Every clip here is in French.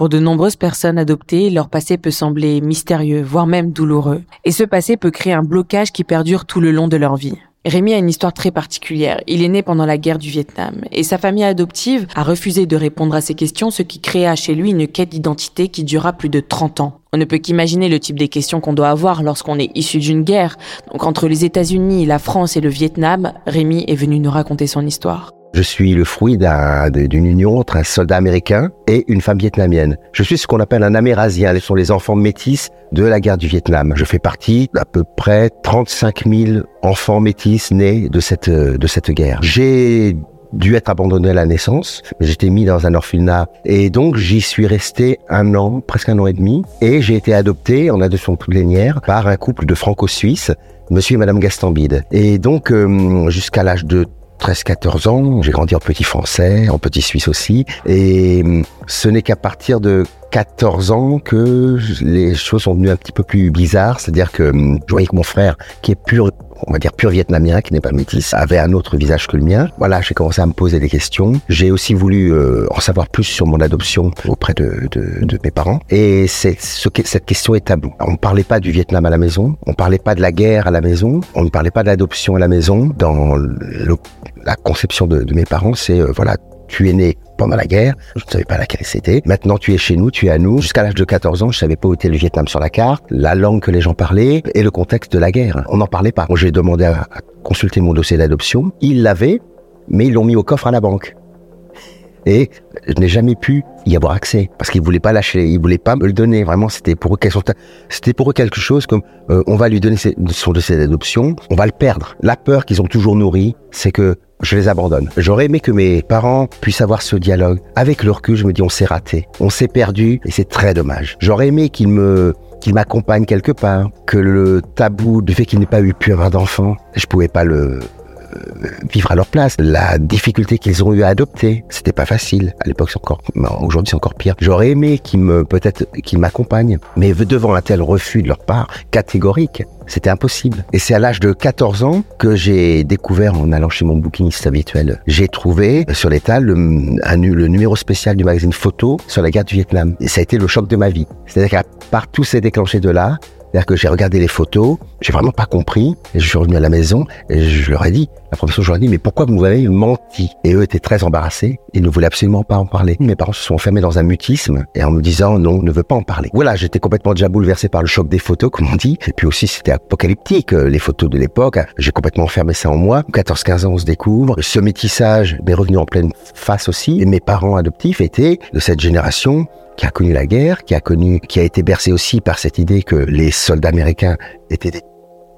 Pour de nombreuses personnes adoptées, leur passé peut sembler mystérieux, voire même douloureux. Et ce passé peut créer un blocage qui perdure tout le long de leur vie. Rémi a une histoire très particulière. Il est né pendant la guerre du Vietnam et sa famille adoptive a refusé de répondre à ses questions, ce qui créa chez lui une quête d'identité qui dura plus de 30 ans. On ne peut qu'imaginer le type des questions qu'on doit avoir lorsqu'on est issu d'une guerre. Donc entre les États-Unis, la France et le Vietnam, Rémi est venu nous raconter son histoire. Je suis le fruit d'une union entre un soldat américain et une femme vietnamienne. Je suis ce qu'on appelle un amérasien. Ce sont les enfants métis de la guerre du Vietnam. Je fais partie d'à peu près 35 000 enfants métis nés de cette, de cette guerre. J'ai dû être abandonné à la naissance. J'étais mis dans un orphelinat et donc j'y suis resté un an, presque un an et demi. Et j'ai été adopté en adoption plénière par un couple de franco-suisses, monsieur et madame Gastambide. Et donc euh, jusqu'à l'âge de 13-14 ans, j'ai grandi en petit français, en petit suisse aussi, et hum, ce n'est qu'à partir de 14 ans que les choses sont devenues un petit peu plus bizarres, c'est-à-dire que hum, je voyais que mon frère, qui est pur on va dire pur vietnamien, qui n'est pas métis, avait un autre visage que le mien. Voilà, j'ai commencé à me poser des questions. J'ai aussi voulu euh, en savoir plus sur mon adoption auprès de, mes parents. Et c'est ce, cette question est tabou. On ne parlait pas du Vietnam à la maison, on ne parlait pas de la guerre à la maison, on ne parlait pas de l'adoption à la maison. Dans la conception de, de mes parents, c'est euh, voilà, tu es né pendant la guerre, je ne savais pas laquelle c'était. Maintenant, tu es chez nous, tu es à nous. Jusqu'à l'âge de 14 ans, je savais pas où était le Vietnam sur la carte, la langue que les gens parlaient et le contexte de la guerre. On n'en parlait pas. J'ai demandé à, consulter mon dossier d'adoption. Ils l'avaient, mais ils l'ont mis au coffre à la banque. Et je n'ai jamais pu y avoir accès parce qu'ils voulaient pas lâcher, ils voulaient pas me le donner. Vraiment, c'était pour eux quelque chose comme euh, on va lui donner son dossier d'adoption, on va le perdre. La peur qu'ils ont toujours nourrie, c'est que je les abandonne. J'aurais aimé que mes parents puissent avoir ce dialogue. Avec le recul, je me dis on s'est raté, on s'est perdu et c'est très dommage. J'aurais aimé qu'ils me qu'ils m'accompagnent quelque part, que le tabou du fait qu'il n'ait pas eu pu avoir d'enfants, je pouvais pas le vivre à leur place. La difficulté qu'ils ont eu à adopter, c'était pas facile. À l'époque, c'est encore, aujourd'hui, c'est encore pire. J'aurais aimé qu'ils me, peut-être, qu'ils m'accompagnent. Mais devant un tel refus de leur part, catégorique, c'était impossible. Et c'est à l'âge de 14 ans que j'ai découvert, en allant chez mon bouquiniste habituel, j'ai trouvé sur l'étal le, le numéro spécial du magazine Photo sur la guerre du Vietnam. Et ça a été le choc de ma vie. C'est-à-dire qu'à part tout s'est déclenché de là, c'est-à-dire que j'ai regardé les photos, j'ai vraiment pas compris, et je suis revenu à la maison, et je leur ai dit, la professeure, je leur ai dit, mais pourquoi vous m'avez menti? Et eux étaient très embarrassés, ils ne voulaient absolument pas en parler. Mes parents se sont enfermés dans un mutisme, et en me disant, non, on ne veut pas en parler. Voilà, j'étais complètement déjà bouleversé par le choc des photos, comme on dit, et puis aussi c'était apocalyptique, les photos de l'époque, j'ai complètement enfermé ça en moi. 14-15 ans, on se découvre, ce métissage m'est revenu en pleine face aussi, et mes parents adoptifs étaient de cette génération qui a connu la guerre, qui a connu, qui a été bercé aussi par cette idée que les soldats américains étaient des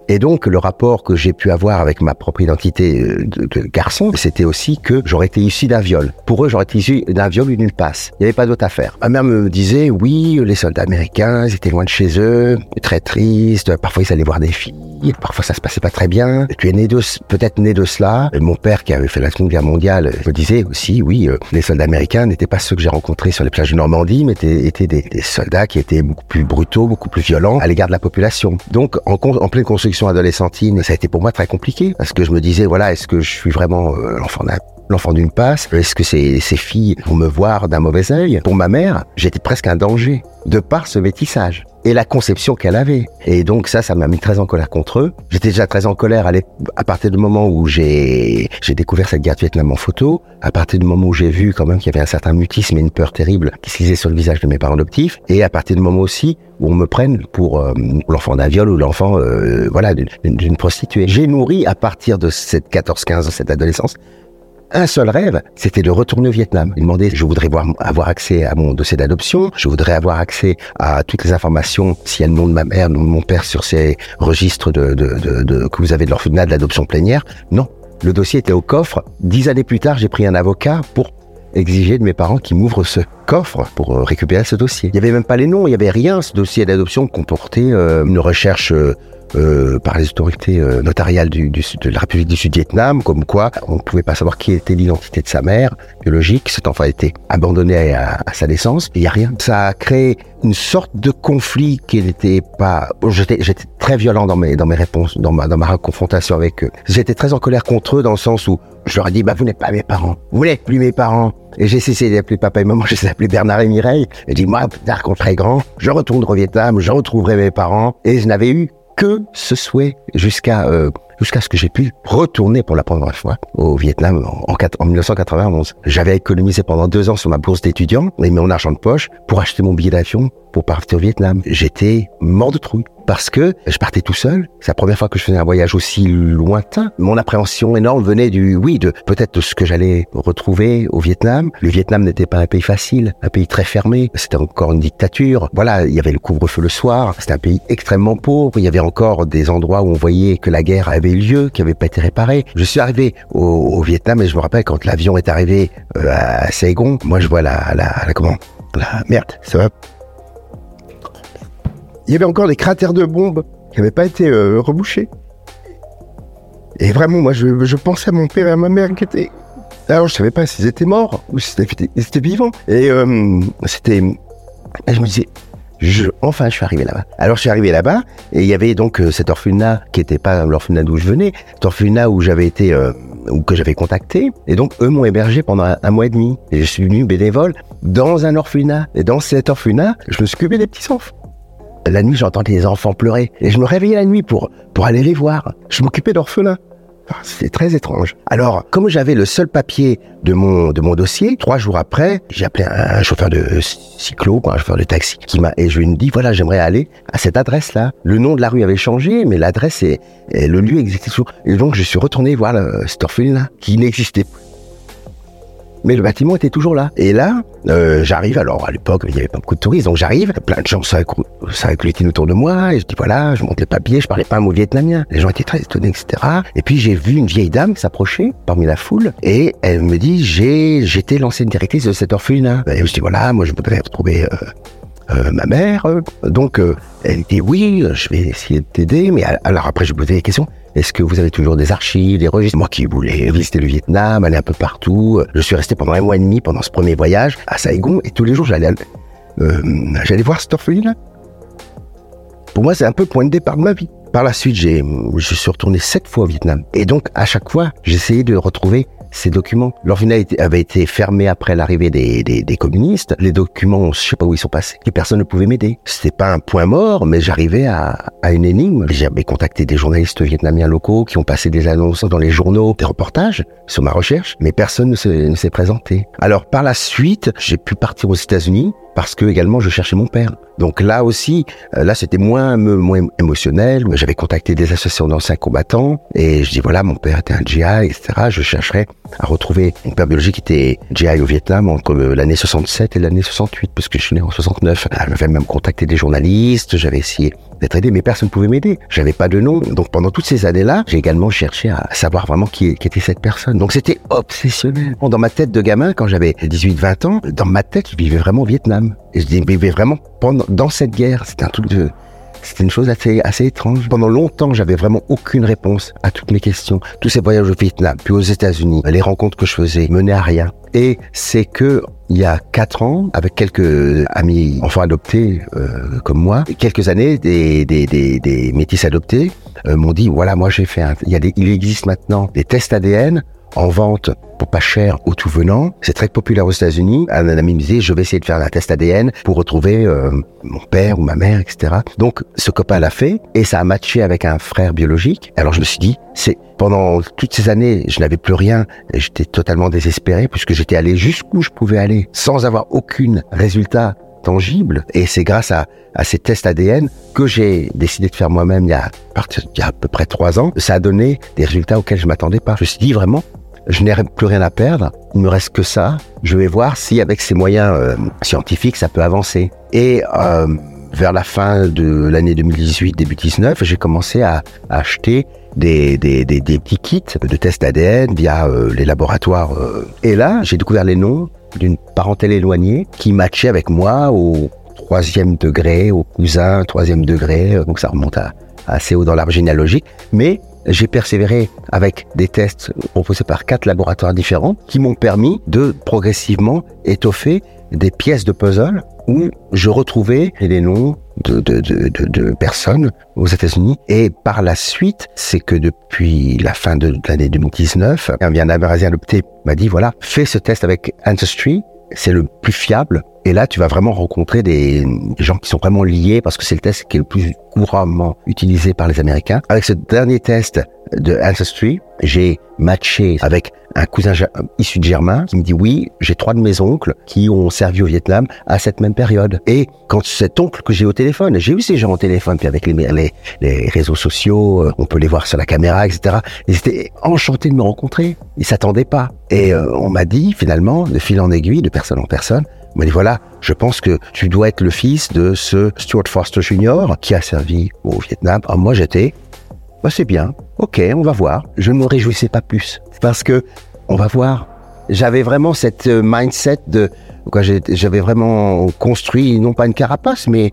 et donc, le rapport que j'ai pu avoir avec ma propre identité euh, de, garçon, c'était aussi que j'aurais été issu d'un viol. Pour eux, j'aurais été issu d'un viol ou d'une passe. Il n'y avait pas d'autre affaire. Ma mère me disait, oui, les soldats américains, ils étaient loin de chez eux, très tristes, parfois ils allaient voir des filles, parfois ça se passait pas très bien. Tu es né de, peut-être né de cela. Mon père, qui avait fait la Seconde Guerre mondiale, me disait aussi, oui, euh, les soldats américains n'étaient pas ceux que j'ai rencontrés sur les plages de Normandie, mais étaient, des, soldats qui étaient beaucoup plus brutaux, beaucoup plus violents à l'égard de la population. Donc, en, en pleine construction adolescentine, ça a été pour moi très compliqué parce que je me disais voilà, est-ce que je suis vraiment euh, l'enfant d'un l'enfant d'une passe Est-ce que ces, filles vont me voir d'un mauvais œil? Pour ma mère, j'étais presque un danger de par ce métissage et la conception qu'elle avait. Et donc ça, ça m'a mis très en colère contre eux. J'étais déjà très en colère à, partir du moment où j'ai j'ai découvert cette guerre du Vietnam en photo, à partir du moment où j'ai vu quand même qu'il y avait un certain mutisme et une peur terrible qui se lisait sur le visage de mes parents adoptifs, et à partir du moment aussi où on me prenne pour euh, l'enfant d'un viol ou l'enfant euh, voilà d'une prostituée. J'ai nourri à partir de cette 14-15 ans, cette adolescence, un seul rêve, c'était de retourner au Vietnam. Il demandait, je voudrais voir, avoir accès à mon dossier d'adoption, je voudrais avoir accès à toutes les informations, s'il y a de ma mère, de mon père sur ces registres de, de, de, que vous avez de l'orphelinat de l'adoption plénière. Non, le dossier était au coffre. Dix années plus tard, j'ai pris un avocat pour exiger de mes parents qu'ils m'ouvrent ce coffre pour euh, récupérer ce dossier. Il n'y avait même pas les noms, il n'y avait rien. Ce dossier d'adoption comportait euh, une recherche euh, euh, par les autorités euh, notariales du, du, de la République du Sud-Vietnam, comme quoi on ne pouvait pas savoir qui était l'identité de sa mère biologique. Cet enfant a été abandonné à, à sa naissance. Il n'y a rien. Ça a créé une sorte de conflit qui n'était pas. J'étais, très violent dans mes dans mes réponses, dans ma dans ma confrontation avec eux. J'étais très en colère contre eux dans le sens où je leur ai dit bah vous n'êtes pas mes parents, vous n'êtes plus mes parents. Et j'ai cessé d'appeler papa et maman, j'ai cessé d'appeler Bernard et Mireille. Et dit moi plus tard quand je serai grand, je retournerai au Vietnam, je retrouverai mes parents. Et je n'avais eu que ce souhait jusqu'à euh, jusqu'à ce que j'ai pu retourner pour la première fois au Vietnam en, en 1991. J'avais économisé pendant deux ans sur ma bourse d'étudiant et mon argent de poche pour acheter mon billet d'avion pour partir au Vietnam. J'étais mort de trouille parce que je partais tout seul. C'est la première fois que je faisais un voyage aussi lointain. Mon appréhension énorme venait du, oui, de peut-être de ce que j'allais retrouver au Vietnam. Le Vietnam n'était pas un pays facile, un pays très fermé. C'était encore une dictature. Voilà, il y avait le couvre-feu le soir. C'était un pays extrêmement pauvre. Il y avait encore des endroits où on voyait que la guerre avait eu lieu, qui avait pas été réparée. Je suis arrivé au, Vietnam et je me rappelle quand l'avion est arrivé euh, à Saigon, moi je vois la, la, comment, la merde, ça va il y avait encore des cratères de bombes qui n'avaient pas été euh, rebouchés. Et vraiment, moi, je, je, pensais à mon père et à ma mère qui étaient. Alors, je savais pas s'ils étaient morts ou s'ils étaient, étaient, vivants. Et euh, c'était. Je me disais, je, enfin, je suis arrivé là-bas. Alors, je suis arrivé là-bas et il y avait donc euh, cet orphelinat qui n'était pas l'orphelinat d'où je venais, cet orphelinat où j'avais été, euh, ou que j'avais contacté. Et donc, eux m'ont hébergé pendant un, mois et demi. Et je suis venu bénévole dans un orphelinat. Et dans cet orphelinat, je me occupé des petits enfants. La nuit, j'entendais les enfants pleurer et je me réveillais la nuit pour, pour aller les voir. Je m'occupais d'orphelins. C'était très étrange. Alors, comme j'avais le seul papier de mon de mon dossier, trois jours après, j'ai appelé un, chauffeur de cyclo, un chauffeur de taxi, qui m'a et je lui ai dit voilà, j'aimerais aller à cette adresse-là. Le nom de la rue avait changé, mais l'adresse et, et, le lieu existait toujours. Et donc, je suis retourné voir le, cet orphelinat qui n'existait plus mais le bâtiment était toujours là. Et là, euh, j'arrive, alors à l'époque, il n'y avait pas beaucoup de touristes, donc j'arrive, plein de gens s'agglutinent autour de moi, et je dis voilà, je monte les papiers, je parlais pas un mot vietnamien. Les gens étaient très étonnés, etc. Et puis j'ai vu une vieille dame s'approcher parmi la foule, et elle me dit j'ai, j'étais l'ancienne directrice de cet orphelinat. Et je dis voilà, moi je voudrais retrouver euh, euh, ma mère. Donc elle dit oui, je vais essayer de t'aider, mais alors après je posais des questions. Est-ce que vous avez toujours des archives, des registres? Moi qui voulais visiter le Vietnam, aller un peu partout, je suis resté pendant un mois et demi pendant ce premier voyage à Saigon et tous les jours j'allais euh, j'allais voir cet orphelinat. Pour moi, c'est un peu point de départ de ma vie. Par la suite, j'ai, je suis retourné sept fois au Vietnam. Et donc, à chaque fois, j'essayais de retrouver ces documents. L'orphelinat avait été fermé après l'arrivée des, communistes. Les documents, je sais pas où ils sont passés. Et personne ne pouvait m'aider. C'était pas un point mort, mais j'arrivais à, à une énigme. J'avais contacté des journalistes vietnamiens locaux qui ont passé des annonces dans les journaux, des reportages sur ma recherche, mais personne ne s'est présenté. Alors par la suite, j'ai pu partir aux États-Unis parce que également je cherchais mon père. Donc là aussi, euh, là c'était moins moins émotionnel. J'avais contacté des associations d'anciens combattants et je dis voilà mon père était un GI etc. Je chercherais à retrouver mon père biologique qui était GI au Vietnam entre l'année 67 et l'année 68 parce que je suis né en 69. J'avais même contacté des journalistes, j'avais essayé d'être aidé, mais personne ne pouvait m'aider. J'avais pas de nom. Donc pendant toutes ces années-là, j'ai également cherché à savoir vraiment qui, était cette personne. Donc c'était obsessionnel. Dans ma tête de gamin, quand j'avais 18-20 ans, dans ma tête, je vivais vraiment au Vietnam. Et je vivais vraiment pendant, dans cette guerre. C'était un truc de, c'était une chose assez, assez étrange. Pendant longtemps, j'avais vraiment aucune réponse à toutes mes questions. Tous ces voyages au Vietnam, puis aux États-Unis, les rencontres que je faisais menaient à rien. Et c'est que il y a quatre ans, avec quelques amis enfants adoptés euh, comme moi, quelques années, des, des, des, des métis adoptés euh, m'ont dit voilà, moi j'ai fait un, il y a des, il existe maintenant des tests ADN en vente pour pas cher au tout venant. C'est très populaire aux États-Unis. Un ami me disait, je vais essayer de faire un test ADN pour retrouver euh, mon père ou ma mère, etc. Donc, ce copain l'a fait et ça a matché avec un frère biologique. Alors, je me suis dit, c'est pendant toutes ces années, je n'avais plus rien. J'étais totalement désespéré puisque j'étais allé jusqu'où je pouvais aller sans avoir aucun résultat tangible. Et c'est grâce à, à, ces tests ADN que j'ai décidé de faire moi-même il, y a, il y a à peu près trois ans. Ça a donné des résultats auxquels je m'attendais pas. Je me suis dit vraiment, je n'ai plus rien à perdre, il me reste que ça. Je vais voir si avec ces moyens euh, scientifiques ça peut avancer. Et euh, vers la fin de l'année 2018, début 19, j'ai commencé à, acheter des, petits kits de tests ADN via euh, les laboratoires. Et là, j'ai découvert les noms d'une parentèle éloignée qui matchait avec moi au troisième degré, au cousin troisième degré. Donc ça remonte assez haut dans l'arbre généalogique, mais j'ai persévéré avec des tests proposés par quatre laboratoires différents qui m'ont permis de progressivement étoffer des pièces de puzzle où je retrouvais les noms de, de, de, de personnes aux États-Unis. Et par la suite, c'est que depuis la fin de l'année 2019, un Amérasien adopté m'a dit, voilà, fais ce test avec Ancestry, c'est le plus fiable. Et là, tu vas vraiment rencontrer des gens qui sont vraiment liés parce que c'est le test qui est le plus couramment utilisé par les Américains. Avec ce dernier test de Ancestry, j'ai matché avec un cousin issu de Germain qui me dit oui, j'ai trois de mes oncles qui ont servi au Vietnam à cette même période. Et quand cet oncle que j'ai au téléphone, j'ai eu ces gens au téléphone, puis avec les, les, les, réseaux sociaux, euh, on peut les voir sur la caméra, etc. Ils étaient enchantés de me rencontrer. Ils s'attendaient pas. Et euh, on m'a dit finalement, de fil en aiguille, de personne en personne, on m'a dit voilà, je pense que tu dois être le fils de ce Stuart Foster Jr. qui a servi au Vietnam. Alors moi j'étais bah, c'est bien, ok, on va voir. Je ne me réjouissais pas plus parce que on va voir. J'avais vraiment cette euh, mindset de j'avais vraiment construit non pas une carapace mais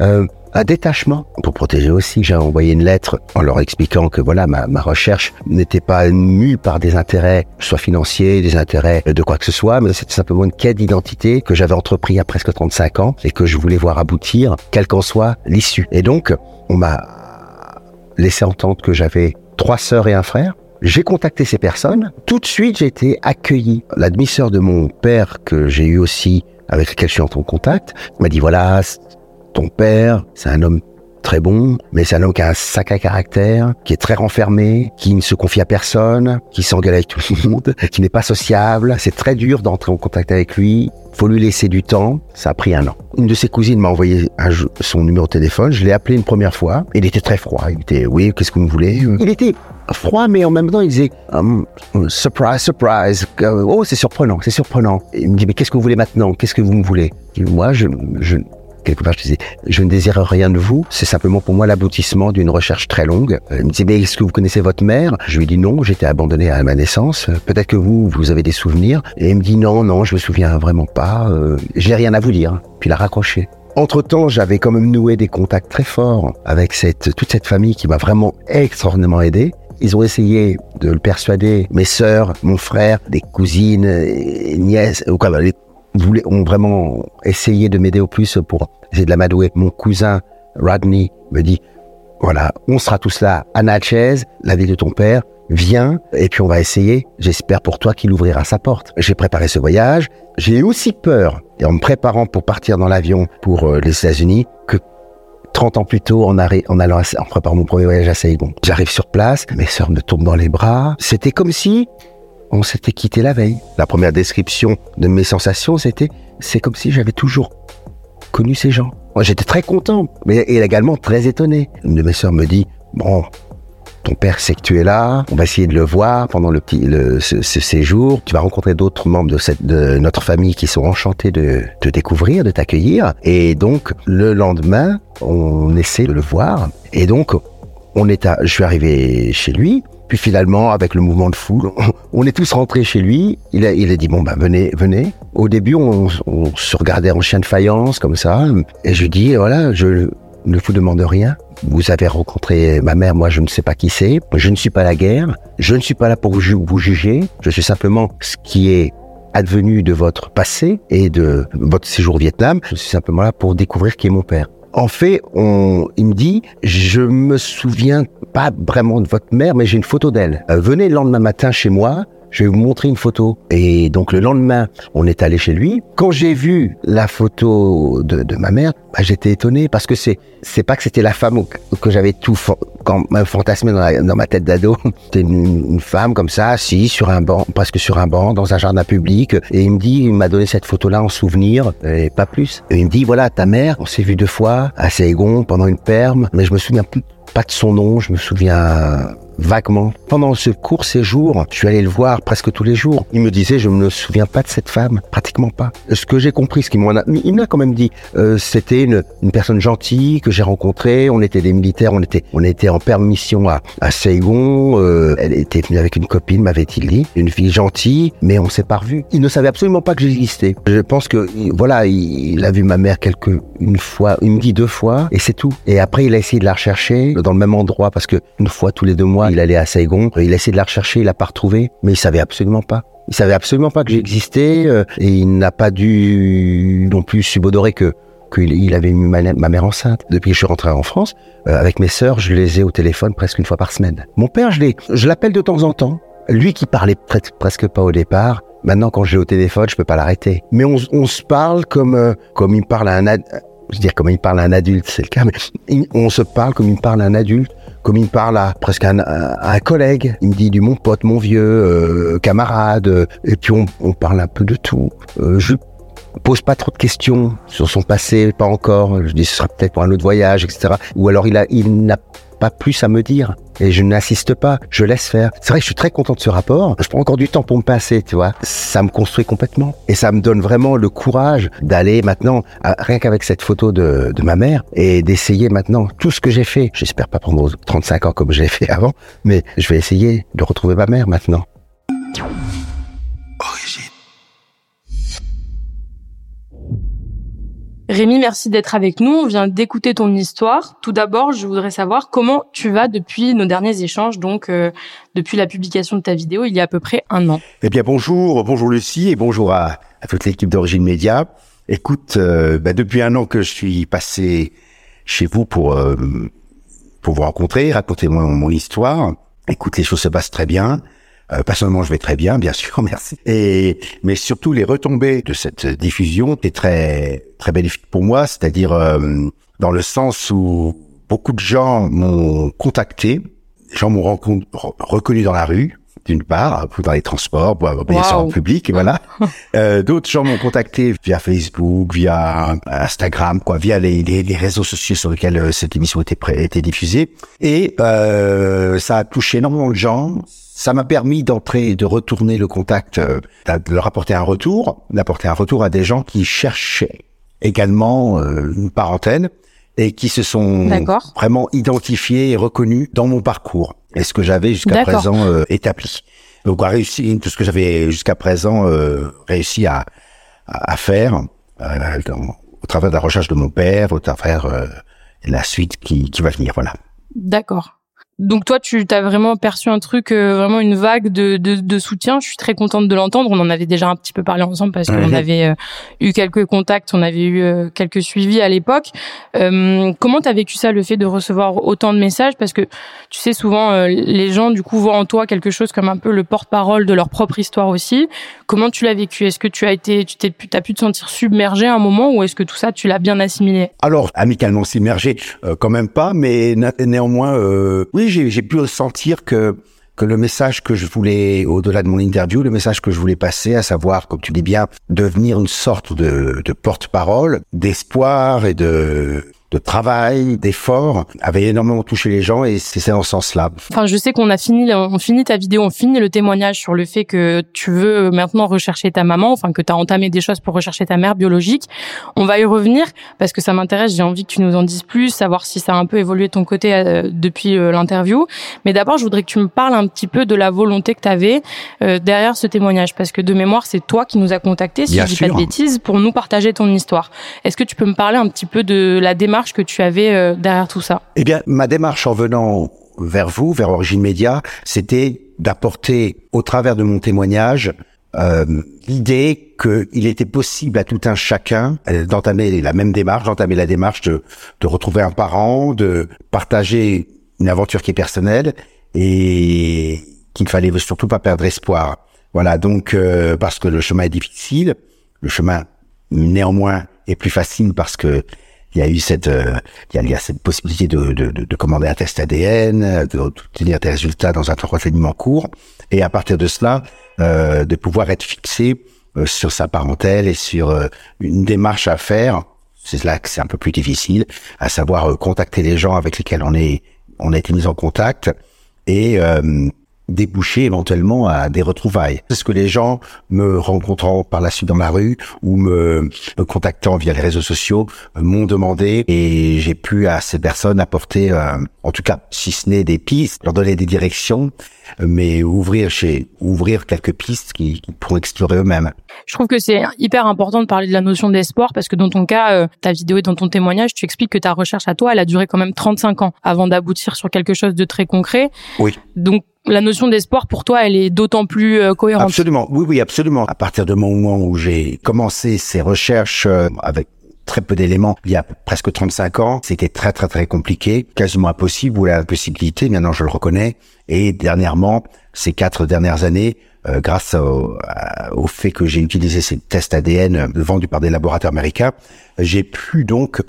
euh, un détachement pour protéger aussi. J'ai envoyé une lettre en leur expliquant que voilà ma, ma recherche n'était pas mue par des intérêts soit financiers, des intérêts de quoi que ce soit, mais c'était simplement une quête d'identité que j'avais entrepris a presque 35 ans et que je voulais voir aboutir, quelle qu'en soit l'issue. Et donc on m'a laissé entendre que j'avais trois sœurs et un frère. J'ai contacté ces personnes. Tout de suite, j'ai été accueilli. La demi-sœur de mon père, que j'ai eu aussi, avec lequel je suis en contact, m'a dit, voilà, ton père, c'est un homme très bon, mais c'est un homme qui a un sacré caractère, qui est très renfermé, qui ne se confie à personne, qui s'engueule avec tout le monde, qui n'est pas sociable. C'est très dur d'entrer en contact avec lui. Faut lui laisser du temps. Ça a pris un an. Une de ses cousines m'a envoyé son numéro de téléphone. Je l'ai appelé une première fois. Il était très froid. Il était, oui, qu'est-ce que vous voulez? Il était froid, mais en même temps, il disait um, surprise, surprise. Oh, c'est surprenant, c'est surprenant. il me dit mais qu'est-ce que vous voulez maintenant? Qu'est-ce que vous me voulez? Moi, je quelque part, je disais, je ne désire rien de vous, c'est simplement pour moi l'aboutissement d'une recherche très longue. Il me disait, mais est-ce que vous connaissez votre mère? Je lui dis non, j'étais abandonné à ma naissance. Peut-être que vous, vous avez des souvenirs. Et il me dit non, non, je me souviens vraiment pas. Euh, j'ai rien à vous dire. Puis il a raccroché. Entre-temps, j'avais quand même noué des contacts très forts avec cette, toute cette famille qui m'a vraiment extraordinairement aidé. Ils ont essayé de le persuader, mes sœurs, mon frère, des cousines, nièces, ou quoi, les voulaient, ont vraiment essayé de m'aider au plus pour essayer de l'amadouer. Mon cousin Rodney me dit, voilà, on sera tous là à Natchez, la ville de ton père, viens, et puis on va essayer. J'espère pour toi qu'il ouvrira sa porte. J'ai préparé ce voyage. J'ai eu aussi peur, et en me préparant pour partir dans l'avion pour euh, les États-Unis, que 30 ans plus tôt, en, allant en préparant mon premier voyage à Saigon, j'arrive sur place, mes sœurs me tombent dans les bras. C'était comme si on s'était quitté la veille. La première description de mes sensations, c'était, c'est comme si j'avais toujours connu ces gens. J'étais très content, mais également très étonné. Une de mes sœurs me dit, bon, ton père sait que tu es là, on va essayer de le voir pendant le petit, ce, séjour. Tu vas rencontrer d'autres membres de, cette, de notre famille qui sont enchantés de te découvrir, de t'accueillir. Et donc, le lendemain, on essaie de le voir. Et donc, on est à, je suis arrivé chez lui. Puis finalement, avec le mouvement de foule, on est tous rentrés chez lui. Il a, il a dit bon ben venez, venez. Au début, on, se regardait en chien de faïence comme ça, et je dis voilà, je ne vous demande rien. Vous avez rencontré ma mère, moi je ne sais pas qui c'est. Je ne suis pas la guerre. Je ne suis pas là pour vous juger. Je suis simplement ce qui est advenu de votre passé et de votre séjour au Vietnam. Je suis simplement là pour découvrir qui est mon père. En fait, on, il me dit, je me souviens pas vraiment de votre mère, mais j'ai une photo d'elle. Euh, venez le lendemain matin chez moi, je vais vous montrer une photo. Et donc le lendemain, on est allé chez lui. Quand j'ai vu la photo de, de ma mère, bah, j'étais étonné parce que c'est c'est pas que c'était la femme que j'avais tout quand fantasmé dans, ma tête d'ado. C'était une, femme comme ça, assise sur un banc, presque sur un banc, dans un jardin public. Et il me dit, il m'a donné cette photo-là en souvenir, et pas plus. Et il me dit, voilà, ta mère, on s'est vu deux fois à Saigon pendant une perme, mais je me souviens pas de son nom, je me souviens vaguement. Pendant ce court séjour, je suis allé le voir presque tous les jours. Il me disait, je ne me souviens pas de cette femme, pratiquement pas. Ce que j'ai compris, ce qu'il m'en a, il m'a quand même dit, euh, c'était une, une, personne gentille que j'ai rencontrée. On était des militaires, on était, on était en permission à, à Saigon. Euh, elle était venue avec une copine, m'avait-il dit, une fille gentille, mais on s'est pas revu. Il ne savait absolument pas que j'existais. Je pense que, voilà, il, a vu ma mère quelques une fois, il me dit deux fois, et c'est tout. Et après, il a essayé de la rechercher dans le même endroit, parce que une fois tous les deux mois, il allait à Saigon. Il a essayé de la rechercher, il l'a pas retrouvée, mais il savait absolument pas. Il savait absolument pas que j'existais, euh, et il n'a pas dû non plus subodorer que qu'il avait mis ma, mère enceinte. Depuis que je suis rentré en France, euh, avec mes sœurs, je les ai au téléphone presque une fois par semaine. Mon père, je l'ai, je l'appelle de temps en temps. Lui qui parlait presque pas au départ, maintenant quand j'ai au téléphone, je peux pas l'arrêter. Mais on, se parle comme euh, comme il parle à un je veux dire comme il parle à un adulte, c'est le cas, mais on se parle comme il parle à un adulte, comme il parle à presque à un, collègue. Il me dit du mon pote, mon vieux, euh, camarade, et puis on, on, parle un peu de tout. Euh, je pose pas trop de questions sur son passé, pas encore. Je dis ce sera peut-être pour un autre voyage, etc. Ou alors il a, il n'a pas plus à me dire. Et je n'assiste pas, je laisse faire. C'est vrai que je suis très content de ce rapport. Je prends encore du temps pour me passer, tu vois. Ça me construit complètement. Et ça me donne vraiment le courage d'aller maintenant, rien qu'avec cette photo de, de ma mère, et d'essayer maintenant tout ce que j'ai fait. J'espère pas prendre 35 ans comme j'ai fait avant, mais je vais essayer de retrouver ma mère maintenant. Rémi, merci d'être avec nous. On vient d'écouter ton histoire. Tout d'abord, je voudrais savoir comment tu vas depuis nos derniers échanges, donc euh, depuis la publication de ta vidéo il y a à peu près un an. Eh bien, bonjour, bonjour Lucie et bonjour à, toute l'équipe d'Origine Média. Écoute, euh, bah, depuis un an que je suis passé chez vous pour euh, pour vous rencontrer, raconter mon, mon histoire. Écoute, les choses se passent très bien. Euh, personnellement, je vais très bien, bien sûr, merci. Et mais surtout les retombées de cette diffusion étaient très très bénéfiques pour moi, c'est-à-dire euh, dans le sens où beaucoup de gens m'ont contacté, les gens m'ont reconnu dans la rue, d'une part, dans les transports, bien sûr en public, et voilà. euh, D'autres gens m'ont contacté via Facebook, via Instagram, quoi, via les, les, les réseaux sociaux sur lesquels euh, cette émission était, était diffusée. Et euh, ça a touché énormément de gens. Ça m'a permis d'entrer, de retourner le contact, euh, de leur apporter un retour, d'apporter un retour à des gens qui cherchaient également euh, une parentèle et qui se sont vraiment identifiés et reconnus dans mon parcours et ce que j'avais jusqu'à présent euh, établi. Donc, a réussi tout ce que j'avais jusqu'à présent euh, réussi à, à, faire euh, au travers de la recherche de mon père, au travers de la suite qui, qui va venir. Voilà. D'accord. Donc toi, tu as vraiment perçu un truc, euh, vraiment une vague de, de, de, soutien. Je suis très contente de l'entendre. On en avait déjà un petit peu parlé ensemble parce qu'on avait euh, eu quelques contacts, on avait eu euh, quelques suivis à l'époque. comment tu as vécu ça, le fait de recevoir autant de messages? Parce que tu sais, souvent, les gens, du coup, voient en toi quelque chose comme un peu le porte-parole de leur propre histoire aussi. Comment tu l'as vécu? Est-ce que tu as été, tu t'es, as pu te sentir submergé à un moment ou est-ce que tout ça, tu l'as bien assimilé? Alors, amicalement submergé, quand même pas, mais néanmoins, oui, j'ai pu ressentir que que le message que je voulais, au-delà de mon interview, le message que je voulais passer, à savoir, comme tu dis bien, devenir une sorte de, de porte-parole, d'espoir et de de travail, d'effort, avait énormément touché les gens et c'est dans ce sens-là. Enfin, je sais qu'on a fini, on finit ta vidéo, on finit le témoignage sur le fait que tu veux maintenant rechercher ta maman, enfin que tu as entamé des choses pour rechercher ta mère biologique. On va y revenir parce que ça m'intéresse, j'ai envie que tu nous en dises plus, savoir si ça a un peu évolué ton côté euh, depuis euh, l'interview. Mais d'abord, je voudrais que tu me parles un petit peu de la volonté que tu avais euh, derrière ce témoignage parce que de mémoire, c'est toi qui nous a contacté, si je dis pas de bêtises, pour nous partager ton histoire. Est-ce que tu peux me parler un petit peu de la démarche que tu avais euh, derrière tout ça? Eh bien, ma démarche en venant vers vous, vers Origine Média, c'était d'apporter au travers de mon témoignage euh, l'idée qu'il était possible à tout un chacun euh, d'entamer la même démarche, d'entamer la démarche de, de retrouver un parent, de partager une aventure qui est personnelle et qu'il fallait surtout pas perdre espoir. Voilà, donc parce que le chemin est difficile, le chemin néanmoins est plus facile parce que il y a eu cette, euh, il, y a, cette possibilité de, de, de, commander un test ADN, d'obtenir des résultats dans un renseignement court, et à partir de cela, euh, de pouvoir être fixé euh, sur sa parentèle et sur euh, une démarche à faire. C'est là que c'est un peu plus difficile, à savoir contacter les gens avec lesquels on est, on a été mis en contact et déboucher éventuellement à des retrouvailles. C'est ce que les gens me rencontrant par la suite dans la rue ou me, me contactant via les réseaux sociaux euh, m'ont demandé et j'ai pu à ces personnes apporter, euh, en tout cas, si ce n'est des pistes, leur donner des directions, euh, mais ouvrir chez ouvrir quelques pistes qui, qui pourront explorer eux-mêmes. Je trouve que c'est hyper important de parler de la notion d'espoir parce que dans ton cas, ta vidéo et dans ton témoignage, tu expliques que ta recherche à toi, elle a duré quand même 35 ans avant d'aboutir sur quelque chose de très concret. Oui. Donc la notion d'espoir pour toi, elle est d'autant plus euh, cohérente. Absolument, oui, oui, absolument. À partir du moment où j'ai commencé ces recherches euh, avec très peu d'éléments il y a presque 35 ans. C'était très très très compliqué, quasiment impossible ou la possibilité. Maintenant, je le reconnais. Et dernièrement, ces quatre dernières années, euh, grâce au, au, fait que j'ai utilisé ces tests ADN vendus par des laboratoires américains, j'ai pu donc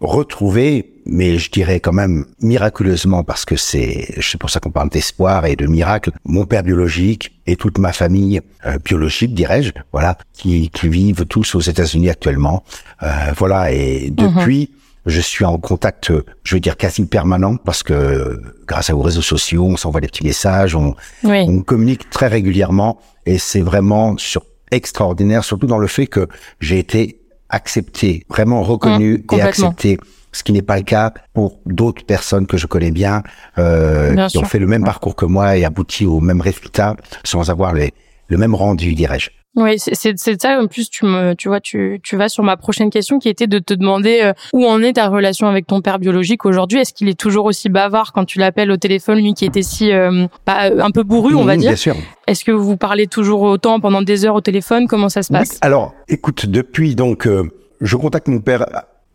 retrouver, mais je dirais quand même miraculeusement parce que c'est, c'est pour ça qu'on parle d'espoir et de miracle, mon père biologique et toute ma famille euh, biologique, dirais-je, voilà, qui, qui vivent tous aux États-Unis actuellement, euh, voilà, et mhm. depuis. Je suis en contact, je veux dire quasi permanent, parce que grâce aux réseaux sociaux, on s'envoie des petits messages, on, on communique très régulièrement, et c'est vraiment sur extraordinaire, surtout dans le fait que j'ai été accepté, vraiment reconnu mmh, et accepté. Ce qui n'est pas le cas pour d'autres personnes que je connais bien, euh, qui ont fait le même parcours que moi et abouti au même résultat sans avoir les, le même rendu, dirais-je. Oui, c'est ça. En plus, tu me, tu vois, tu, tu vas sur ma prochaine question qui était de te demander euh, où en est ta relation avec ton père biologique aujourd'hui? Est-ce qu'il est toujours aussi bavard quand tu l'appelles au téléphone, lui qui était si euh, bah, un peu bourru, on va dire? Bien sûr. Est-ce que vous parlez toujours autant pendant des heures au téléphone? Comment ça se passe? Alors, écoute, depuis donc euh, je contacte mon père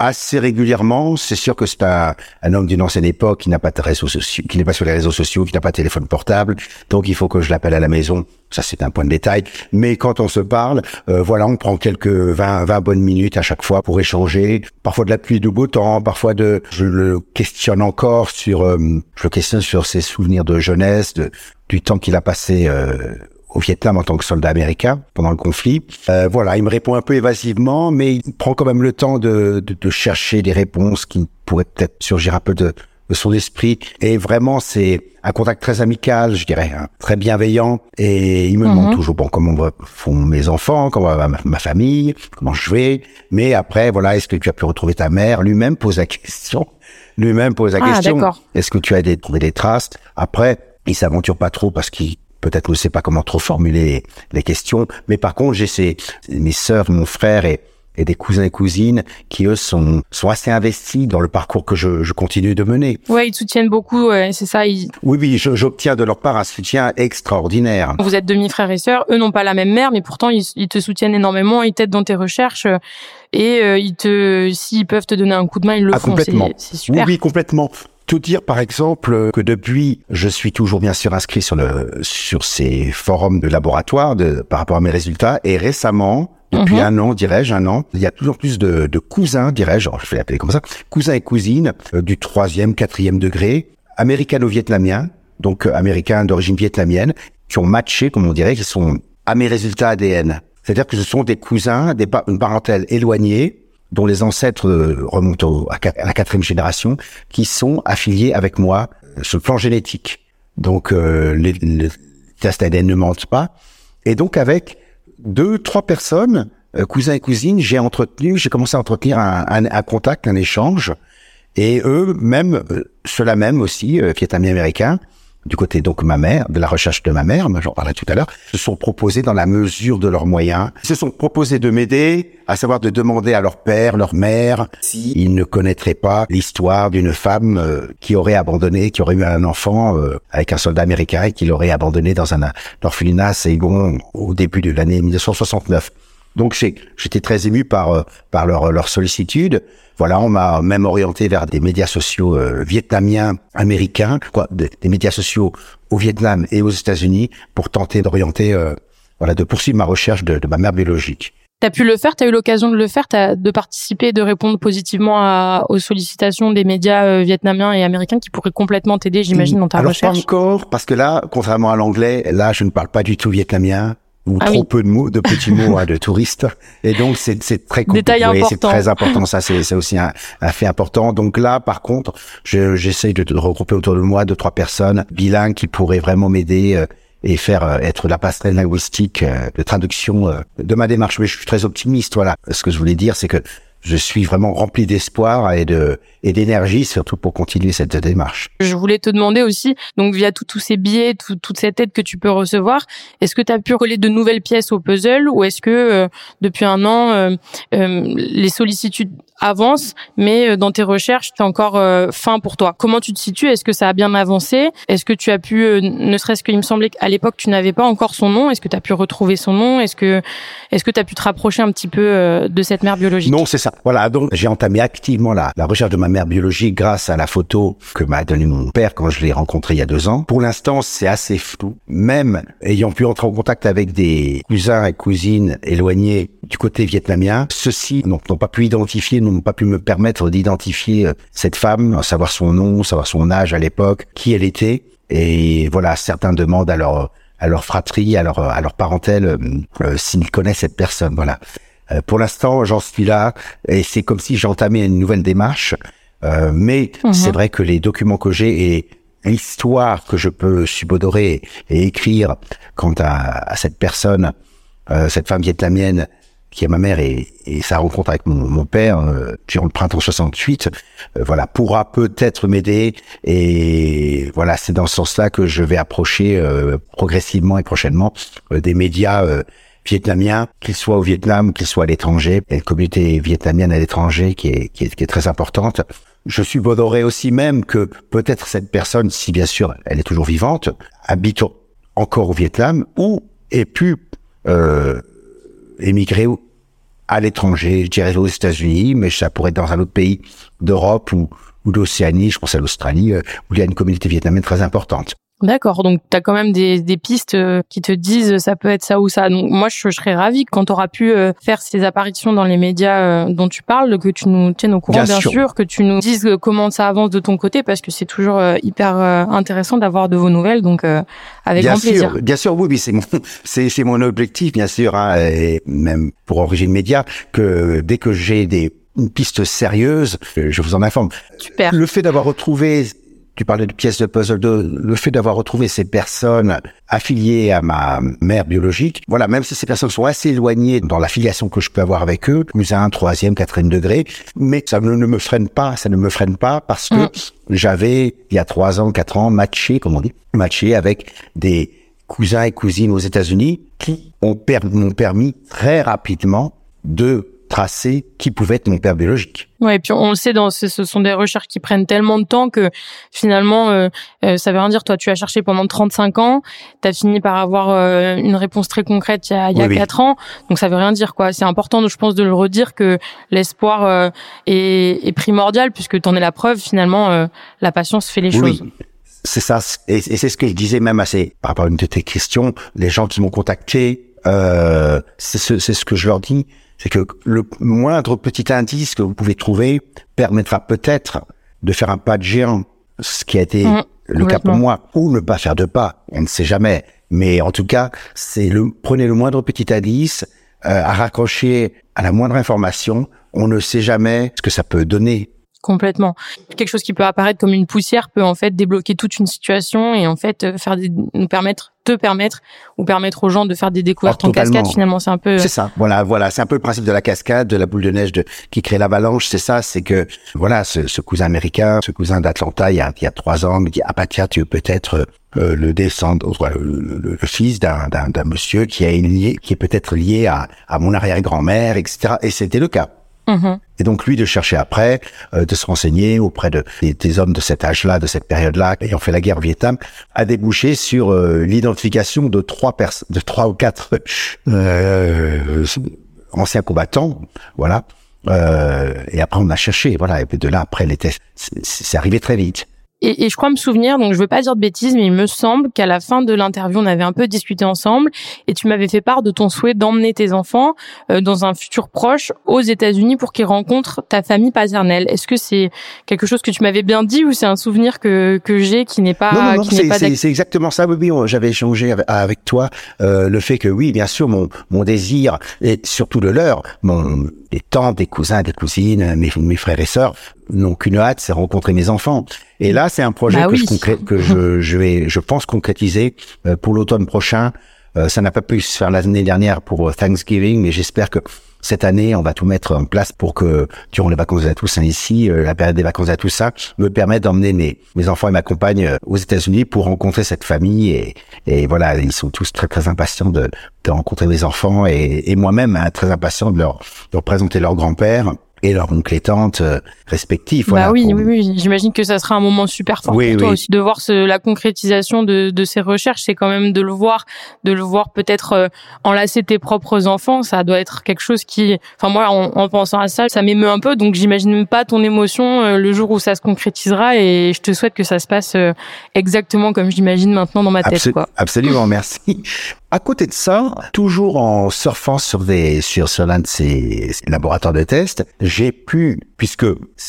assez régulièrement. C'est sûr que c'est un, homme d'une ancienne époque qui n'a pas de réseaux sociaux, qui n'est pas sur les réseaux sociaux, qui n'a pas de téléphone portable. Donc il faut que je l'appelle à la maison. Ça c'est un point de détail. Mais quand on se parle, euh, voilà, on prend quelques 20, 20 bonnes minutes à chaque fois pour échanger. Parfois de la pluie, de beau temps, parfois de, je le questionne encore sur, euh, je le questionne sur ses souvenirs de jeunesse, de, du temps qu'il a passé euh, au Vietnam en tant que soldat américain pendant le conflit. Euh, voilà, il me répond un peu évasivement, mais il prend quand même le temps de, de, de chercher des réponses qui pourraient peut-être surgir un peu de, de son esprit. Et vraiment, c'est un contact très amical, je dirais, hein, très bienveillant. Et il me demande mhm. toujours, bon, comment font mes enfants, comment va ma, famille, comment je vais. Mais après, voilà, est-ce que tu as pu retrouver ta mère? Lui-même pose la question. Lui-même pose la ah, question. Est-ce que tu as trouvé des traces? Après, il s'aventure pas trop parce qu'il peut-être ne sait pas comment trop formuler les questions, mais par contre, j'ai ces, mes sœurs, mon frère et, et des cousins et cousines qui eux sont sont assez investis dans le parcours que je, je continue de mener. Ouais, ils soutiennent beaucoup, c'est ça. Ils... Oui, oui, j'obtiens de leur part un soutien extraordinaire. Vous êtes demi frères et sœurs, eux n'ont pas la même mère, mais pourtant ils, ils te soutiennent énormément, ils t'aident dans tes recherches et euh, ils te, s'ils peuvent te donner un coup de main, ils le ah, font. Complètement. C'est super. Oui, oui, complètement tout dire, par exemple, que depuis, je suis toujours bien sûr inscrit sur le sur ces forums de laboratoire de, par rapport à mes résultats. Et récemment, depuis mhm. un an, dirais-je, un an, il y a toujours plus de, de cousins, dirais-je, je vais l'appeler comme ça, cousins et cousines euh, du troisième, quatrième degré, américano-vietnamiens, donc euh, américains d'origine vietnamienne, qui ont matché, comme on dirait, qui sont à mes résultats ADN. C'est-à-dire que ce sont des cousins, des une parentèle éloignée, dont les ancêtres euh, remontent à, la quatrième génération, qui sont affiliés avec moi euh, sur le plan génétique. Donc euh, les, les tests ADN ne mentent pas. Et donc avec deux, trois personnes, cousins et cousines, j'ai entretenu, j'ai commencé à entretenir un, un, contact, un échange. Et eux, même, ceux-là même aussi, vietnamiens américains, du côté donc ma mère, de la recherche de ma mère, j'en parlais tout à l'heure, se sont proposés dans la mesure de leurs moyens, se sont proposés de m'aider, à savoir de demander à leur père, leur mère, s'ils ne connaîtraient pas l'histoire d'une femme euh, qui aurait abandonné, qui aurait eu un enfant euh, avec un soldat américain et qui l'aurait abandonné dans un orphelinat à Saigon au début de l'année 1969. Donc j'étais très ému par euh, par leur leur sollicitude. Voilà, on m'a même orienté vers des médias sociaux euh, vietnamiens, américains, quoi, des, médias sociaux au Vietnam et aux États-Unis pour tenter d'orienter, euh, voilà, de poursuivre ma recherche de, de ma mère biologique. T'as pu le faire, t'as eu l'occasion de le faire, t'as de participer, de répondre positivement à, aux sollicitations des médias vietnamiens et américains qui pourraient complètement t'aider, j'imagine, dans ta Alors recherche? Pas encore, parce que là, contrairement à l'anglais, là, je ne parle pas du tout vietnamien, ou Ah trop oui. peu de mots, de petits mots hein, de touristes. Et donc c'est c'est très compliqué. C'est important. très important. Ça c'est c'est aussi un, un fait important. Donc là, par contre, je- j'essaye de, de regrouper autour de moi deux trois personnes bilingues qui pourraient vraiment m'aider. euh, et faire euh, être la passerelle linguistique euh, de traduction euh, de ma démarche. Mais je suis très optimiste, voilà. Ce que je voulais dire, c'est que je suis vraiment rempli d'espoir et de et d'énergie, surtout pour continuer cette démarche. Je voulais te demander aussi, donc via tous ces billets, tout- toute cette aide que tu peux recevoir, est-ce que tu as pu coller de nouvelles pièces au puzzle ou est-ce que euh, depuis un an, euh, euh, les sollicitudes avancent, mais euh, dans tes recherches, tu encore euh, fin pour toi? Comment tu te situes? Est-ce que ça a bien avancé? Est-ce que tu as pu, euh, ne serait-ce qu'il me semblait qu'à l'époque, tu n'avais pas encore son nom, est-ce que tu as pu retrouver son nom? Est-ce que est-ce que tu as pu te rapprocher un petit peu euh, de cette mère biologique? Non, c'est ça. Voilà, donc j'ai entamé activement la, recherche de ma mère biologique grâce à la photo que m'a donnée mon père quand je l'ai rencontré il y a deux ans. Pour l'instant, c'est assez flou. Même ayant pu entrer en contact avec des cousins et cousines éloignés du côté vietnamien, ceux-ci n'ont n'ont pas pu identifier, n'ont pas pu me permettre d'identifier euh, cette femme, savoir son nom, savoir son âge à l'époque, qui elle était. Et voilà, certains demandent à leur à leur fratrie, à leur à leur parentèle, euh, euh, s'ils connaissent cette personne. Voilà. Euh, pour l'instant, j'en suis là et c'est comme si j'entamais une nouvelle démarche. Euh, mais Mhm. c'est vrai que les documents que j'ai et l'histoire que je peux subodorer et écrire quant à, à cette personne, euh, cette femme vietnamienne qui est ma mère et, et sa rencontre avec mon, mon père euh, durant le printemps 68, euh, voilà, pourra peut-être m'aider et voilà, c'est dans ce sens-là que je vais approcher euh, progressivement et prochainement euh, des médias euh, vietnamiens, qu'ils soient au Vietnam, qu'ils soient à l'étranger. Il y a une communauté vietnamienne à l'étranger qui est, qui est, qui est très importante. Je subodorerai aussi même que peut-être cette personne, si bien sûr elle est toujours vivante, habite encore au Vietnam ou ait pu euh, émigrer à l'étranger, je dirais aux États-Unis, mais ça pourrait être dans un autre pays d'Europe ou, ou d'Océanie, je pense à l'Australie, euh, où il y a une communauté vietnamienne très importante. D'accord, donc tu as quand même des, des pistes euh, qui te disent ça peut être ça ou ça. Donc moi, je, je serais ravie quand tu auras pu euh, faire ces apparitions dans les médias euh, dont tu parles, que tu nous tiennes au courant, Bien bien, sûr. sûr. que tu nous dises comment ça avance de ton côté, parce que c'est toujours hyper intéressant d'avoir de vos nouvelles. Donc euh, avec bien grand plaisir. sûr, bien sûr, oui, oui, c'est mon, c'est, mon objectif, bien sûr, hein, et même pour Origine Média, que dès que j'ai des une piste sérieuse, je vous en informe. Super. Le fait d'avoir retrouvé, tu parlais de pièces de puzzle, de, le fait d'avoir retrouvé ces personnes affiliées à ma mère biologique, voilà, même si ces personnes sont assez éloignées dans la filiation que je peux avoir avec eux, plus un troisième, quatrième degré, mais ça ne, ne me freine pas, ça ne me freine pas parce que Mm. j'avais, il y a trois ans, quatre ans, matché, comme on dit, matché avec des cousins et cousines aux États-Unis qui ont per- m'ont permis très rapidement de tracer qui pouvait être mon père biologique. Ouais, et puis on le sait, dans ce, ce sont des recherches qui prennent tellement de temps que finalement, euh, euh, ça veut rien dire. Toi, tu as cherché pendant 35 ans, tu as fini par avoir euh, une réponse très concrète il y a, il y a Oui, oui. 4 ans, donc ça veut rien dire quoi. C'est important, je pense, de le redire que l'espoir euh, est, est primordial puisque tu en es la preuve. Finalement, euh, la patience fait les Oui, choses. c'est ça. Et, et c'est ce que je disais même à ces, par rapport à une de tes questions, les gens qui m'ont contacté, euh, c'est ce, c'est ce que je leur dis, c'est que le moindre petit indice que vous pouvez trouver permettra peut-être de faire un pas de géant, ce qui a été Mmh, le cas pour moi, ou ne pas faire de pas, on ne sait jamais. Mais en tout cas, c'est le prenez le moindre petit indice euh, à raccrocher à la moindre information. On ne sait jamais ce que ça peut donner. Complètement. Quelque chose qui peut apparaître comme une poussière peut en fait débloquer toute une situation et en fait euh, faire des, nous permettre, te permettre ou permettre aux gens de faire des découvertes Oh, en cascade. Finalement, c'est un peu. C'est ça. Voilà, voilà. C'est un peu le principe de la cascade, de la boule de neige de, qui crée l'avalanche. C'est ça. C'est que, voilà, ce, ce cousin américain, ce cousin d'Atlanta, il y a, il y a trois ans, me dit, ah bah tiens, tu es peut-être euh, le descendant, voilà, le, le- le fils d'un, d'un, monsieur qui est lié, qui est peut-être lié à, à mon arrière-grand-mère, etc. Et c'était le cas. Mhm. Et donc lui de chercher après, euh, de se renseigner auprès de, des, hommes de cet âge-là, de cette période-là, ayant fait la guerre au Vietnam, a débouché sur euh, l'identification de trois personnes, de trois ou quatre euh, anciens combattants, voilà. Euh, et après on a cherché, voilà. Et de là après c'est arrivé très vite. Et, et, je crois me souvenir, donc je veux pas dire de bêtises, mais il me semble qu'à la fin de l'interview, on avait un peu discuté ensemble et tu m'avais fait part de ton souhait d'emmener tes enfants euh, dans un futur proche aux États-Unis pour qu'ils rencontrent ta famille paternelle. Est-ce que c'est quelque chose que tu m'avais bien dit ou c'est un souvenir que, que j'ai qui n'est pas Non, non, c'est exactement ça. Oui, oui j'avais échangé avec, toi euh, le fait que oui, bien sûr, mon, mon désir et surtout le leur, mon les tantes, des cousins, des cousines, mes, mes frères et sœurs n'ont qu'une hâte, c'est rencontrer mes enfants. Et là, c'est un projet bah que, je, que je, je, vais, je pense concrétiser euh, pour l'automne prochain. Euh, ça n'a pas pu se faire l'année dernière pour euh, Thanksgiving, mais j'espère que cette année, on va tout mettre en place pour que, durant les vacances à tous, hein, ici, la période des vacances à tous, ça me permette d'emmener mes, mes enfants et ma compagne aux États-Unis pour rencontrer cette famille. Et, et voilà, ils sont tous très très impatients de, de rencontrer mes enfants et, et moi-même hein, très impatient de leur, de leur présenter leur grand-père et leur oncle et tante euh, respectifs. Bah oui, oui, oui, j'imagine que ça sera un moment super fort pour toi aussi de voir ce, la concrétisation de, de ces recherches. C'est quand même de le voir, de le voir peut-être euh, enlacer tes propres enfants. Ça doit être quelque chose qui, enfin moi, en, en pensant à ça, ça m'émeut un peu. Donc j'imagine même pas ton émotion euh, le jour où ça se concrétisera. Et je te souhaite que ça se passe exactement comme j'imagine maintenant dans ma tête. quoi. Absolument, merci. À côté de ça, toujours en surfant sur des sur, sur l'un de ces, laboratoires de tests, j'ai pu, puisque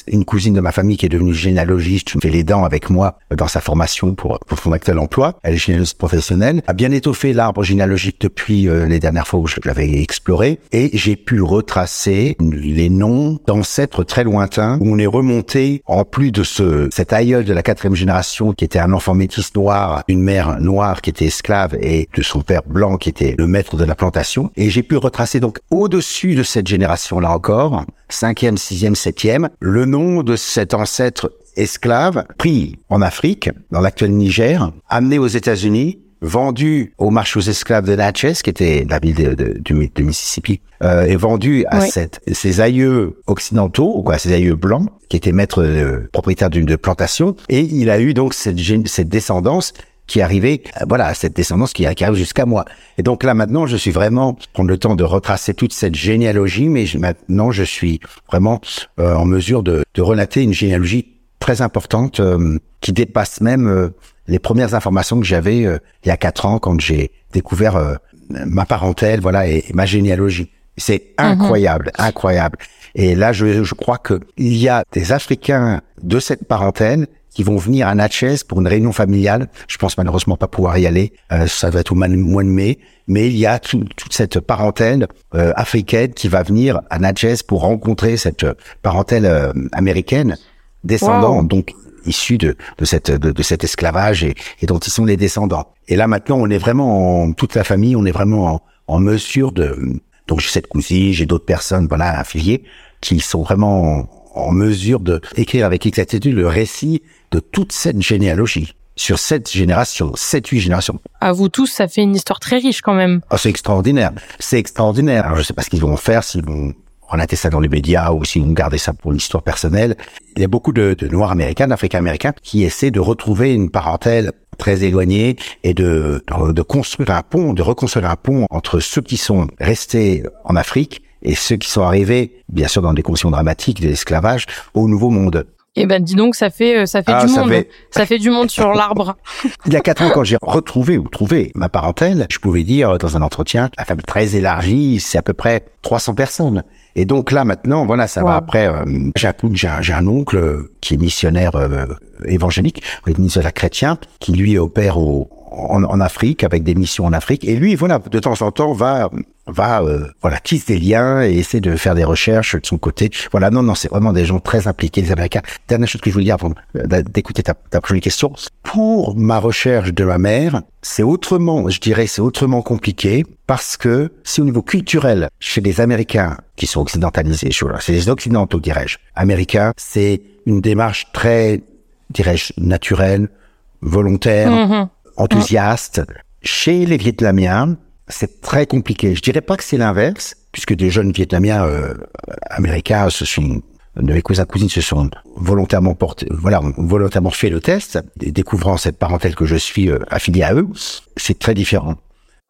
une cousine de ma famille qui est devenue généalogiste fait les dents avec moi dans sa formation pour, pour son actuel emploi, elle est généalogiste professionnelle, a bien étoffé l'arbre généalogique depuis euh, les dernières fois où je l'avais exploré, et j'ai pu retracer les noms d'ancêtres très lointains où on est remonté en plus de ce cet aïeul de la quatrième génération qui était un enfant métis noir, une mère noire qui était esclave et de son père blanc qui était le maître de la plantation. Et j'ai pu retracer donc au-dessus de cette génération-là encore, cinquième, sixième, septième, le nom de cet ancêtre esclave pris en Afrique, dans l'actuel Niger, amené aux États-Unis, vendu au marché aux esclaves de Natchez, qui était la ville de, de, Mississippi, euh, et vendu à cette, ses aïeux occidentaux, ou quoi, ses aïeux blancs, qui étaient maîtres euh, propriétaires d'une plantation, et il a eu donc cette, cette descendance qui arrivait, euh, voilà, cette descendance qui, arrive jusqu'à moi. Et donc là maintenant, je suis vraiment prendre le temps de retracer toute cette généalogie, mais maintenant je suis vraiment euh, en mesure de, de, relater une généalogie très importante euh, qui dépasse même les premières informations que j'avais il y a quatre ans quand j'ai découvert ma parentèle, voilà, et, ma généalogie. C'est mhm. incroyable, incroyable. Et là, je, je crois que il y a des Africains de cette parentèle qui vont venir à Natchez pour une réunion familiale. Je pense malheureusement pas pouvoir y aller. Euh, ça va être au mois de mai. Mais il y a toute cette parentèle euh, africaine qui va venir à Natchez pour rencontrer cette parentèle euh, américaine, descendant donc issus de, de, cette, de, cet esclavage et, et, dont ils sont les descendants. Et là maintenant, on est vraiment en, toute la famille, on est vraiment en, en mesure de. Donc j'ai cette cousine, j'ai d'autres personnes, voilà, affiliées, qui sont vraiment en mesure de écrire avec exactitude le récit de toute cette généalogie sur cette génération, sept, huit générations. À vous tous, ça fait une histoire très riche quand même. Oh, c'est extraordinaire. C'est extraordinaire. Alors, je sais pas ce qu'ils vont faire, s'ils vont relater ça dans les médias ou s'ils vont garder ça pour l'histoire personnelle. Il y a beaucoup de, de Noirs américains, d'Africains américains qui essaient de retrouver une parentèle très éloignée et de, de, de construire un pont, de reconstruire un pont entre ceux qui sont restés en Afrique et ceux qui sont arrivés, bien sûr dans des conditions dramatiques de l'esclavage, au Nouveau Monde. Eh ben dis donc, ça fait euh, ça fait ah, du monde, ça fait du monde sur l'arbre. Il y a quatre ans, quand j'ai retrouvé ou trouvé ma parentèle, je pouvais dire dans un entretien, la famille très élargie, c'est à peu près 300 personnes. Et donc là maintenant, voilà, ça va après. Euh, j'ai un, j'ai un oncle qui est missionnaire euh, évangélique, missionnaire chrétien, qui lui opère au, en, en, Afrique avec des missions en Afrique. Et lui, voilà, de temps en temps, va va euh, voilà tisse des liens et essaie de faire des recherches de son côté. Voilà, non, non, c'est vraiment des gens très impliqués, les Américains. Dernière chose que je voulais dire avant d'écouter ta, ta prochaine question. Pour ma recherche de ma mère, c'est autrement, je dirais, c'est autrement compliqué parce que c'est au niveau culturel chez les Américains qui sont occidentalisés, c'est les occidentaux, dirais-je. Américains, c'est une démarche très, dirais-je, naturelle, volontaire, mm-hmm. enthousiaste. Chez les Vietnamiens, c'est très compliqué. Je dirais pas que c'est l'inverse, puisque des jeunes Vietnamiens euh, américains se sont de mes cousins cousines se sont volontairement portés, voilà, volontairement fait le test, découvrant cette parentèle que je suis euh, affilié à eux. C'est très différent.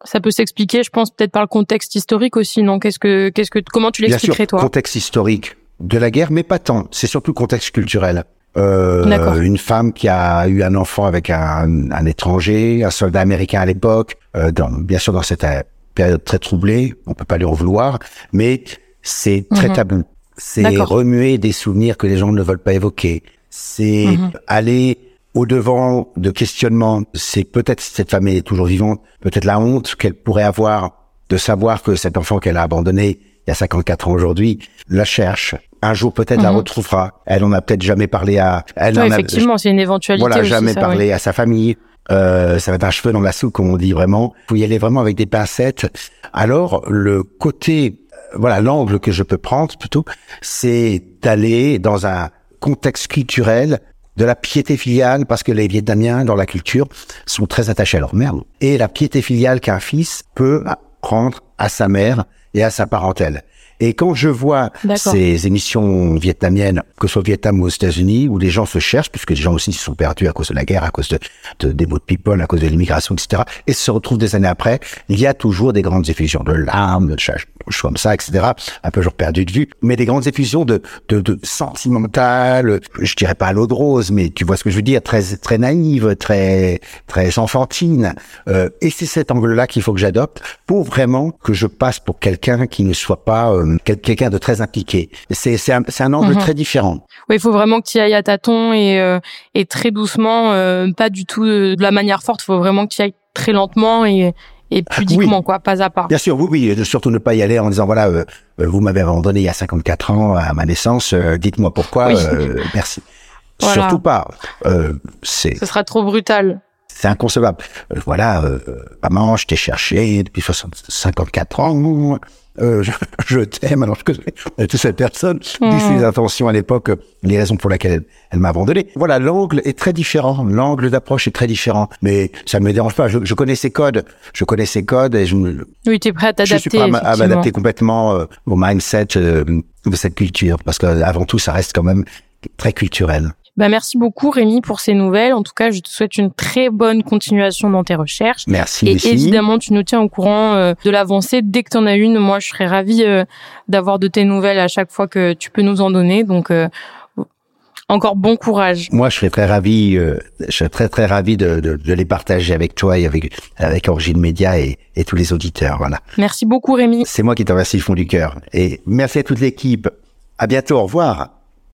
Ça peut s'expliquer, je pense, peut-être par le contexte historique aussi, non? Qu'est-ce que, qu'est-ce que, comment tu l'expliquerais toi? Contexte historique de la guerre, mais pas tant. C'est surtout le contexte culturel. Euh, une femme qui a eu un enfant avec un, un étranger, un soldat américain à l'époque, euh, dans, bien sûr dans cette euh, période très troublée, on peut pas lui en vouloir, mais c'est très mhm. tabou. C'est remuer des souvenirs que les gens ne veulent pas évoquer. C'est mhm. aller au devant de questionnements. C'est peut-être si cette femme est toujours vivante, peut-être la honte qu'elle pourrait avoir de savoir que cet enfant qu'elle a abandonné il y a 54 ans aujourd'hui, la cherche. Un jour peut-être la mhm. retrouvera. Elle en a peut-être jamais parlé à. Elle effectivement, c'est une éventualité. Voilà, jamais parlé à sa famille. Euh, ça va être un cheveu dans la soupe, comme on dit vraiment. Faut y aller vraiment avec des pincettes. Alors le côté, euh, voilà, l'angle que je peux prendre plutôt, c'est d'aller dans un contexte culturel de la piété filiale, parce que les Vietnamiens, dans la culture, sont très attachés à leur mère. Et la piété filiale qu'un fils peut prendre à sa mère et à sa parentèle. Et quand je vois ces émissions vietnamiennes, que ce soit au Vietnam ou aux États-Unis, où les gens se cherchent, puisque les gens aussi se sont perdus à cause de la guerre, à cause de, de des de people, à cause de l'immigration, etc., et se retrouvent des années après, il y a toujours des grandes effusions de larmes, de choses comme ça, etc., un peu genre perdu de vue, mais des grandes effusions de, de, de sentimentales, je dirais pas à l'eau de rose, mais tu vois ce que je veux dire, très, très naïve, très, très enfantine. Euh, et c'est cet angle-là qu'il faut que j'adopte pour vraiment que je passe pour quelqu'un qui ne soit pas euh, quelqu'un de très impliqué. C'est c'est un, un angle mhm. très différent. Oui, il faut vraiment que tu ailles à tâtons et euh, et très doucement, euh, pas du tout de, la manière forte. Il faut vraiment que tu ailles très lentement et et pudiquement quoi, pas à pas. Bien sûr, oui, oui, surtout ne pas y aller en disant voilà, euh, vous m'avez abandonné il y a 54 ans à ma naissance, dites-moi pourquoi, merci. Surtout pas. c'est. Ce sera trop brutal. C'est inconcevable. voilà, maman, je t'ai cherché depuis 54 ans euh, je, t'aime. Alors je connais toute cette personne, mmh. ses intentions à l'époque, les raisons pour lesquelles elle, m'a abandonné. Voilà, l'angle est très différent, l'angle d'approche est très différent, mais ça ne me dérange pas. Je, je, connais ces codes, je connais ces codes et je me. Oui, tu es prêt à t'adapter. Je suis prêt à m'adapter complètement euh, au mindset euh, de cette culture, parce que avant tout, ça reste quand même très culturel. Bah, merci beaucoup Rémi pour ces nouvelles. En tout cas, je te souhaite une très bonne continuation dans tes recherches. Merci. Et évidemment, tu nous tiens au courant euh, de l'avancée dès que tu en as une. Moi, je serais ravie euh, d'avoir de tes nouvelles à chaque fois que tu peux nous en donner. Donc euh, encore bon courage. Moi, je serais très ravi, je serais très très ravi de, de, de, les partager avec toi et avec avec Origine Média et, et tous les auditeurs. Voilà. Merci beaucoup, Rémi. C'est moi qui te remercie du fond du cœur et merci à toute l'équipe. À bientôt. Au revoir.